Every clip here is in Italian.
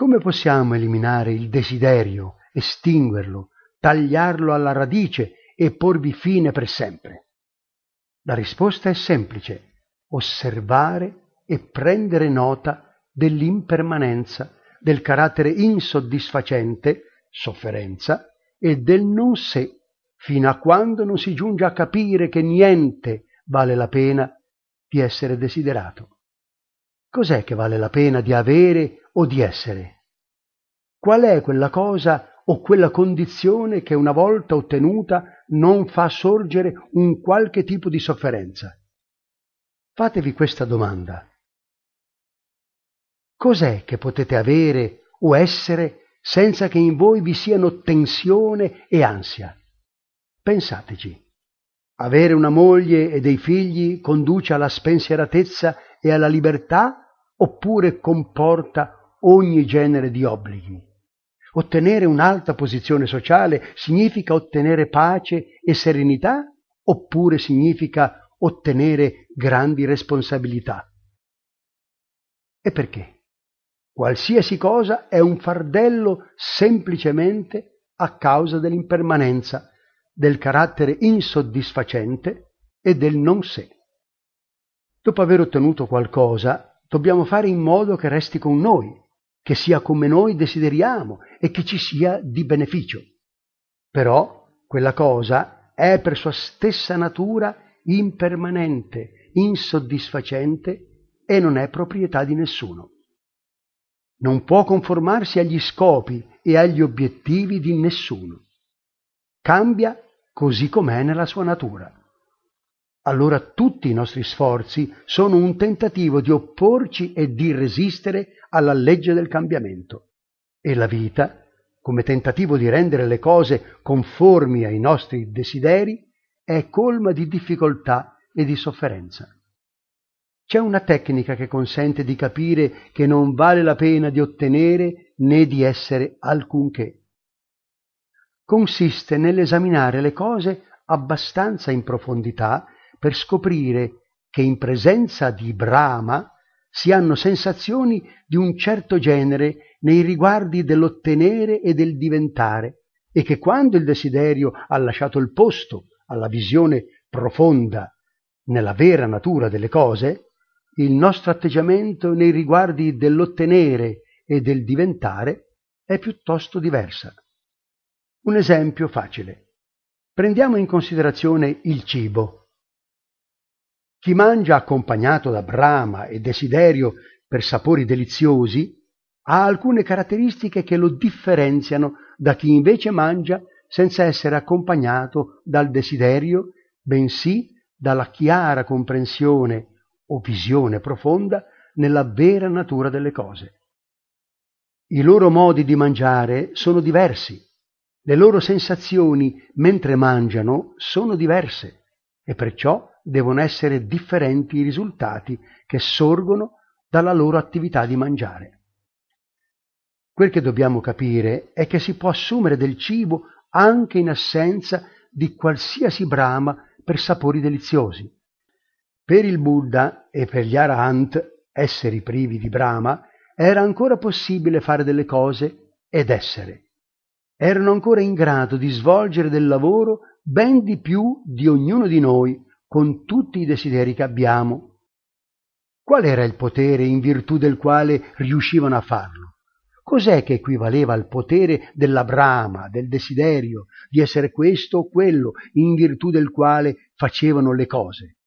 Come possiamo eliminare il desiderio, estinguerlo, tagliarlo alla radice e porvi fine per sempre? La risposta è semplice, osservare e prendere nota dell'impermanenza, del carattere insoddisfacente, sofferenza, e del non sé, fino a quando non si giunge a capire che niente vale la pena di essere desiderato. Cos'è che vale la pena di avere o di essere? Qual è quella cosa o quella condizione che una volta ottenuta non fa sorgere un qualche tipo di sofferenza? Fatevi questa domanda. Cos'è che potete avere o essere senza che in voi vi siano tensione e ansia? Pensateci. Avere una moglie e dei figli conduce alla spensieratezza e alla libertà oppure comporta ogni genere di obblighi. Ottenere un'alta posizione sociale significa ottenere pace e serenità oppure significa ottenere grandi responsabilità? E perché? Qualsiasi cosa è un fardello semplicemente a causa dell'impermanenza, del carattere insoddisfacente e del non sé. Dopo aver ottenuto qualcosa, dobbiamo fare in modo che resti con noi, che sia come noi desideriamo e che ci sia di beneficio. Però quella cosa è per sua stessa natura impermanente, insoddisfacente e non è proprietà di nessuno. Non può conformarsi agli scopi e agli obiettivi di nessuno. Cambia così com'è nella sua natura. Allora tutti i nostri sforzi sono un tentativo di opporci e di resistere alla legge del cambiamento. E la vita, come tentativo di rendere le cose conformi ai nostri desideri, è colma di difficoltà e di sofferenza. C'è una tecnica che consente di capire che non vale la pena di ottenere né di essere alcunché. Consiste nell'esaminare le cose abbastanza in profondità per scoprire che in presenza di Brahma si hanno sensazioni di un certo genere nei riguardi dell'ottenere e del diventare e che quando il desiderio ha lasciato il posto alla visione profonda nella vera natura delle cose, il nostro atteggiamento nei riguardi dell'ottenere e del diventare è piuttosto diversa. Un esempio facile. Prendiamo in considerazione il cibo. Chi mangia accompagnato da brama e desiderio per sapori deliziosi ha alcune caratteristiche che lo differenziano da chi invece mangia senza essere accompagnato dal desiderio, bensì dalla chiara comprensione o visione profonda nella vera natura delle cose. I loro modi di mangiare sono diversi, le loro sensazioni mentre mangiano sono diverse e perciò devono essere differenti i risultati che sorgono dalla loro attività di mangiare. Quel che dobbiamo capire è che si può assumere del cibo anche in assenza di qualsiasi brama per sapori deliziosi. Per il Buddha e per gli Arahant, esseri privi di brama, era ancora possibile fare delle cose ed essere. Erano ancora in grado di svolgere del lavoro ben di più di ognuno di noi con tutti i desideri che abbiamo. Qual era il potere in virtù del quale riuscivano a farlo? Cos'è che equivaleva al potere della brama, del desiderio, di essere questo o quello, in virtù del quale facevano le cose?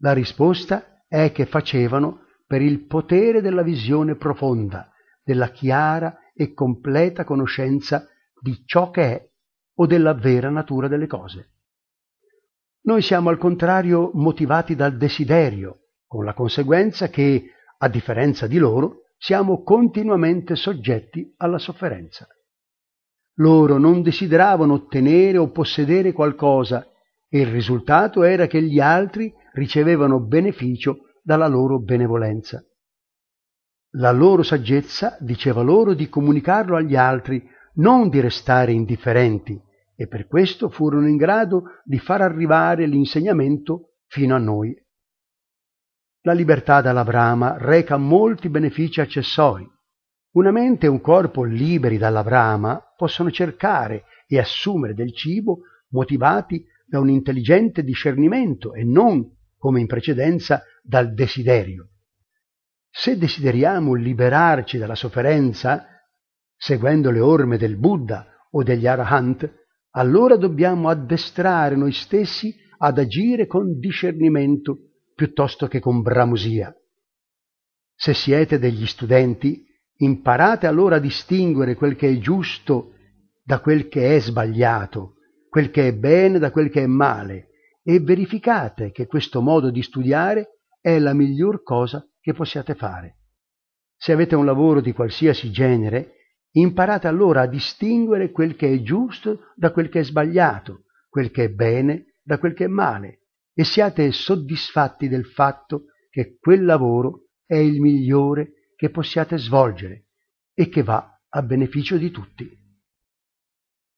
La risposta è che facevano per il potere della visione profonda, della chiara e completa conoscenza di ciò che è o della vera natura delle cose. Noi siamo al contrario motivati dal desiderio, con la conseguenza che, a differenza di loro, siamo continuamente soggetti alla sofferenza. Loro non desideravano ottenere o possedere qualcosa e il risultato era che gli altri ricevevano beneficio dalla loro benevolenza. La loro saggezza diceva loro di comunicarlo agli altri, non di restare indifferenti, e per questo furono in grado di far arrivare l'insegnamento fino a noi. La libertà dalla brama reca molti benefici accessori. Una mente e un corpo liberi dalla brama possono cercare e assumere del cibo motivati da un intelligente discernimento e non, come in precedenza, dal desiderio. Se desideriamo liberarci dalla sofferenza, seguendo le orme del Buddha o degli Arahant, allora dobbiamo addestrare noi stessi ad agire con discernimento piuttosto che con bramosia. Se siete degli studenti, imparate allora a distinguere quel che è giusto da quel che è sbagliato, quel che è bene da quel che è male, e verificate che questo modo di studiare è la miglior cosa che possiate fare. Se avete un lavoro di qualsiasi genere, imparate allora a distinguere quel che è giusto da quel che è sbagliato, quel che è bene da quel che è male, e siate soddisfatti del fatto che quel lavoro è il migliore che possiate svolgere e che va a beneficio di tutti.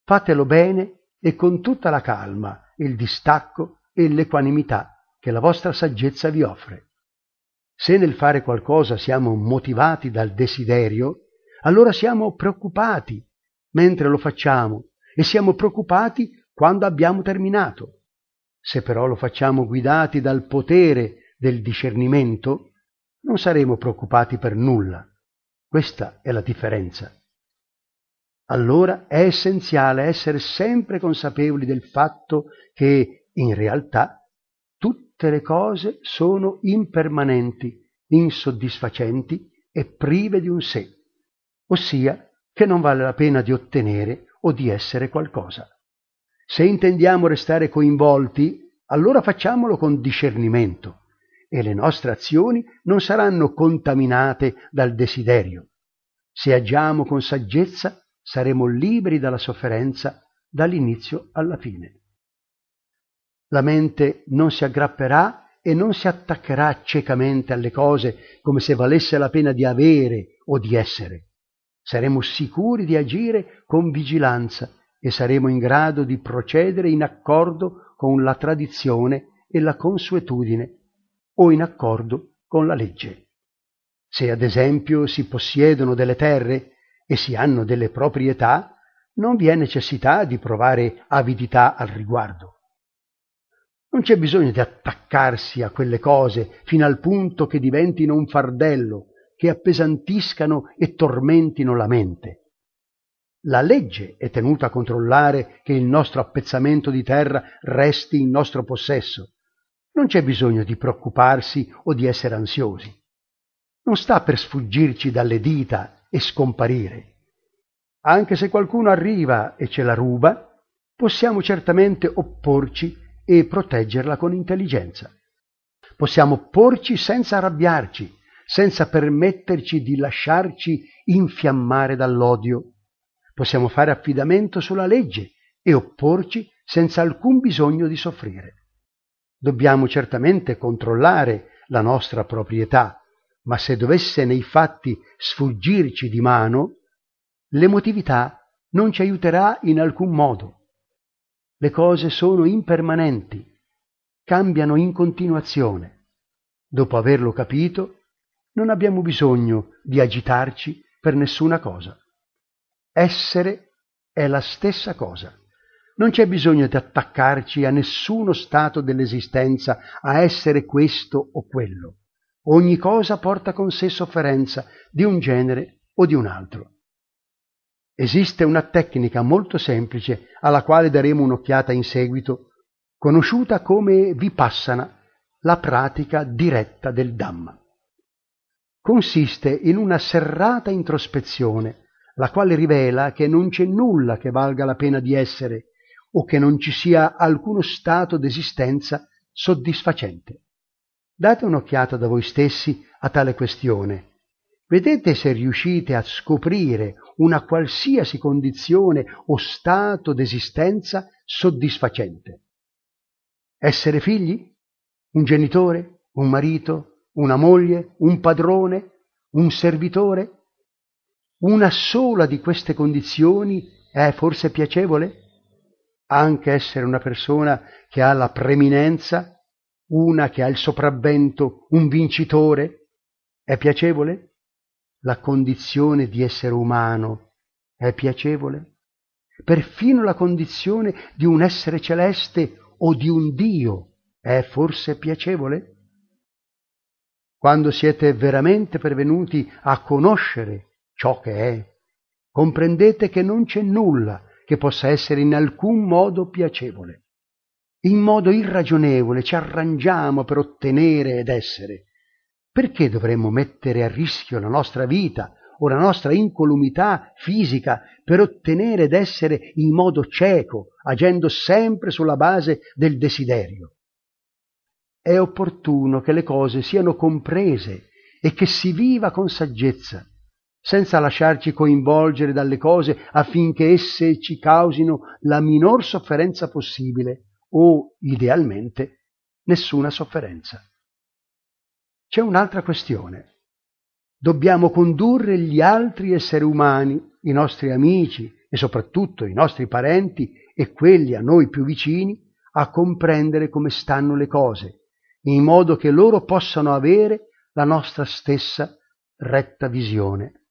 Fatelo bene e con tutta la calma, il distacco e l'equanimità che la vostra saggezza vi offre. Se nel fare qualcosa siamo motivati dal desiderio, allora siamo preoccupati mentre lo facciamo e siamo preoccupati quando abbiamo terminato. Se però lo facciamo guidati dal potere del discernimento, non saremo preoccupati per nulla. Questa è la differenza. Allora è essenziale essere sempre consapevoli del fatto che, in realtà, tutte le cose sono impermanenti, insoddisfacenti e prive di un sé, ossia che non vale la pena di ottenere o di essere qualcosa. Se intendiamo restare coinvolti, allora facciamolo con discernimento e le nostre azioni non saranno contaminate dal desiderio. Se agiamo con saggezza, saremo liberi dalla sofferenza dall'inizio alla fine. La mente non si aggrapperà e non si attaccherà ciecamente alle cose come se valesse la pena di avere o di essere. Saremo sicuri di agire con vigilanza e saremo in grado di procedere in accordo con la tradizione e la consuetudine o in accordo con la legge. Se ad esempio si possiedono delle terre e si hanno delle proprietà, non vi è necessità di provare avidità al riguardo. Non c'è bisogno di attaccarsi a quelle cose fino al punto che diventino un fardello, che appesantiscano e tormentino la mente. La legge è tenuta a controllare che il nostro appezzamento di terra resti in nostro possesso. Non c'è bisogno di preoccuparsi o di essere ansiosi. Non sta per sfuggirci dalle dita e scomparire. Anche se qualcuno arriva e ce la ruba, possiamo certamente opporci e proteggerla con intelligenza. Possiamo opporci senza arrabbiarci, senza permetterci di lasciarci infiammare dall'odio. Possiamo fare affidamento sulla legge e opporci senza alcun bisogno di soffrire. Dobbiamo certamente controllare la nostra proprietà, ma se dovesse nei fatti sfuggirci di mano, l'emotività non ci aiuterà in alcun modo. Le cose sono impermanenti, cambiano in continuazione. Dopo averlo capito, non abbiamo bisogno di agitarci per nessuna cosa. Essere è la stessa cosa. Non c'è bisogno di attaccarci a nessuno stato dell'esistenza, a essere questo o quello. Ogni cosa porta con sé sofferenza di un genere o di un altro. Esiste una tecnica molto semplice alla quale daremo un'occhiata in seguito, conosciuta come vipassana, la pratica diretta del Dhamma. Consiste in una serrata introspezione, la quale rivela che non c'è nulla che valga la pena di essere o che non ci sia alcuno stato d'esistenza soddisfacente. Date un'occhiata da voi stessi a tale questione. Vedete se riuscite a scoprire una qualsiasi condizione o stato d'esistenza soddisfacente. Essere figli? Un genitore? Un marito? Una moglie? Un padrone? Un servitore? Una sola di queste condizioni è forse piacevole? Anche essere una persona che ha la preminenza una che ha il sopravvento, un vincitore, è piacevole? la condizione di essere umano è piacevole? Perfino la condizione di un essere celeste o di un Dio è forse piacevole? Quando siete veramente pervenuti a conoscere ciò che è, comprendete che non c'è nulla che possa essere in alcun modo piacevole. In modo irragionevole ci arrangiamo per ottenere ed essere. Perché dovremmo mettere a rischio la nostra vita o la nostra incolumità fisica per ottenere ed essere in modo cieco, agendo sempre sulla base del desiderio? È opportuno che le cose siano comprese e che si viva con saggezza, senza lasciarci coinvolgere dalle cose affinché esse ci causino la minor sofferenza possibile o, idealmente, nessuna sofferenza. C'è un'altra questione. Dobbiamo condurre gli altri esseri umani, i nostri amici e soprattutto i nostri parenti e quelli a noi più vicini, a comprendere come stanno le cose, in modo che loro possano avere la nostra stessa retta visione.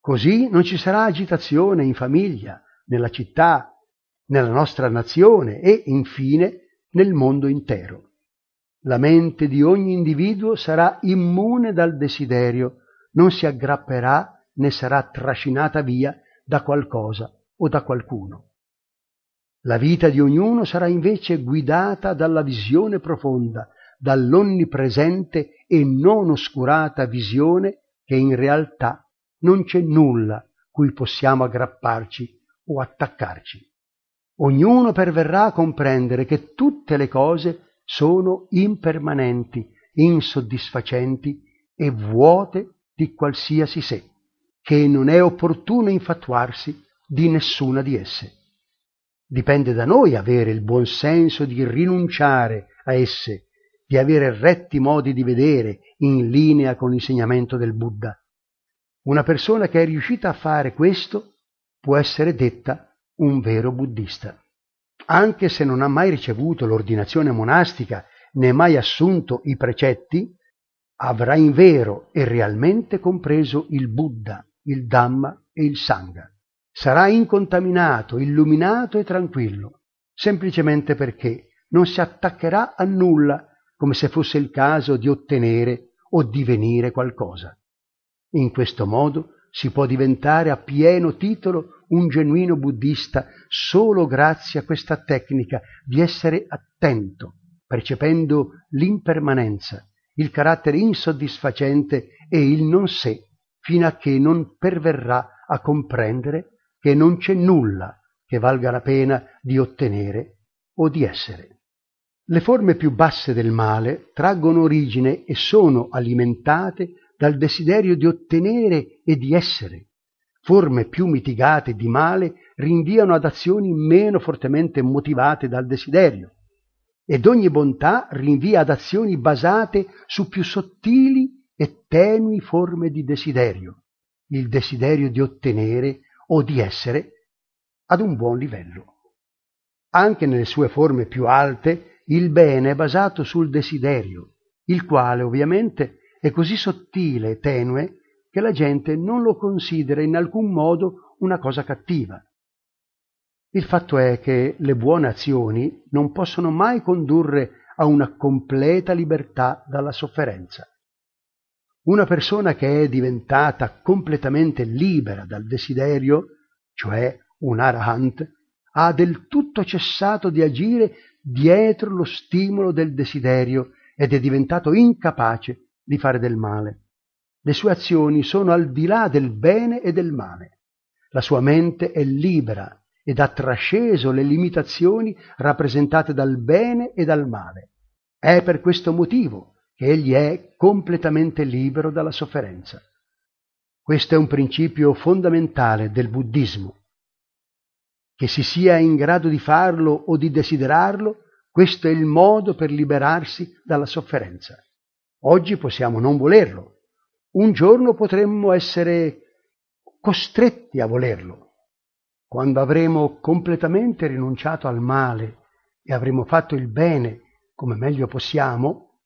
Così non ci sarà agitazione in famiglia, nella città, nella nostra nazione e, infine, nel mondo intero. La mente di ogni individuo sarà immune dal desiderio, non si aggrapperà né sarà trascinata via da qualcosa o da qualcuno. La vita di ognuno sarà invece guidata dalla visione profonda, dall'onnipresente e non oscurata visione che in realtà non c'è nulla cui possiamo aggrapparci o attaccarci. Ognuno perverrà a comprendere che tutte le cose sono impermanenti, insoddisfacenti e vuote di qualsiasi sé, che non è opportuno infatuarsi di nessuna di esse. Dipende da noi avere il buon senso di rinunciare a esse, di avere retti modi di vedere in linea con l'insegnamento del Buddha una persona che è riuscita a fare questo può essere detta un vero buddista. Anche se non ha mai ricevuto l'ordinazione monastica né mai assunto i precetti, avrà in vero e realmente compreso il Buddha, il Dhamma e il Sangha. Sarà incontaminato, illuminato e tranquillo, semplicemente perché non si attaccherà a nulla come se fosse il caso di ottenere o divenire qualcosa. In questo modo si può diventare a pieno titolo un genuino buddista solo grazie a questa tecnica di essere attento, percependo l'impermanenza, il carattere insoddisfacente e il non sé, fino a che non perverrà a comprendere che non c'è nulla che valga la pena di ottenere o di essere. Le forme più basse del male traggono origine e sono alimentate dal desiderio di ottenere e di essere. Forme più mitigate di male rinviano ad azioni meno fortemente motivate dal desiderio. Ed ogni bontà rinvia ad azioni basate su più sottili e tenui forme di desiderio, il desiderio di ottenere o di essere ad un buon livello. Anche nelle sue forme più alte il bene è basato sul desiderio, il quale ovviamente è così sottile e tenue che la gente non lo considera in alcun modo una cosa cattiva. Il fatto è che le buone azioni non possono mai condurre a una completa libertà dalla sofferenza. Una persona che è diventata completamente libera dal desiderio, cioè un arahant, ha del tutto cessato di agire dietro lo stimolo del desiderio ed è diventato incapace di fare del male. Le sue azioni sono al di là del bene e del male. La sua mente è libera ed ha trasceso le limitazioni rappresentate dal bene e dal male. È per questo motivo che egli è completamente libero dalla sofferenza. Questo è un principio fondamentale del buddismo. Che si sia in grado di farlo o di desiderarlo, questo è il modo per liberarsi dalla sofferenza. Oggi possiamo non volerlo, un giorno potremmo essere costretti a volerlo. Quando avremo completamente rinunciato al male e avremo fatto il bene come meglio possiamo,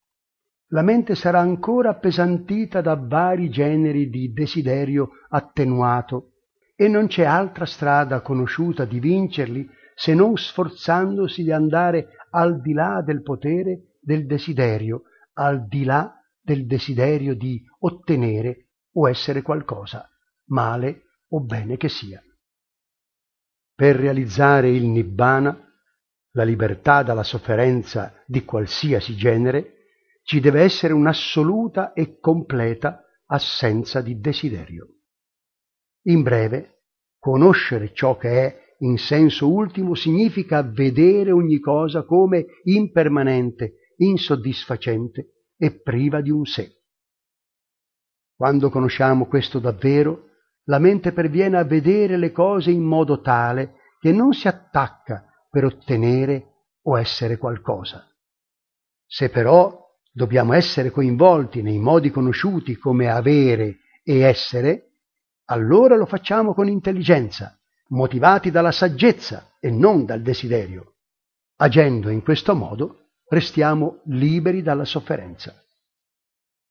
la mente sarà ancora appesantita da vari generi di desiderio attenuato e non c'è altra strada conosciuta di vincerli se non sforzandosi di andare al di là del potere del desiderio, al di là del desiderio di ottenere o essere qualcosa, male o bene che sia. Per realizzare il nibbana, la libertà dalla sofferenza di qualsiasi genere, ci deve essere un'assoluta e completa assenza di desiderio. In breve, conoscere ciò che è in senso ultimo significa vedere ogni cosa come impermanente, insoddisfacente e priva di un sé. Quando conosciamo questo davvero, la mente perviene a vedere le cose in modo tale che non si attacca per ottenere o essere qualcosa. Se però dobbiamo essere coinvolti nei modi conosciuti come avere e essere, allora lo facciamo con intelligenza, motivati dalla saggezza e non dal desiderio. Agendo in questo modo restiamo liberi dalla sofferenza.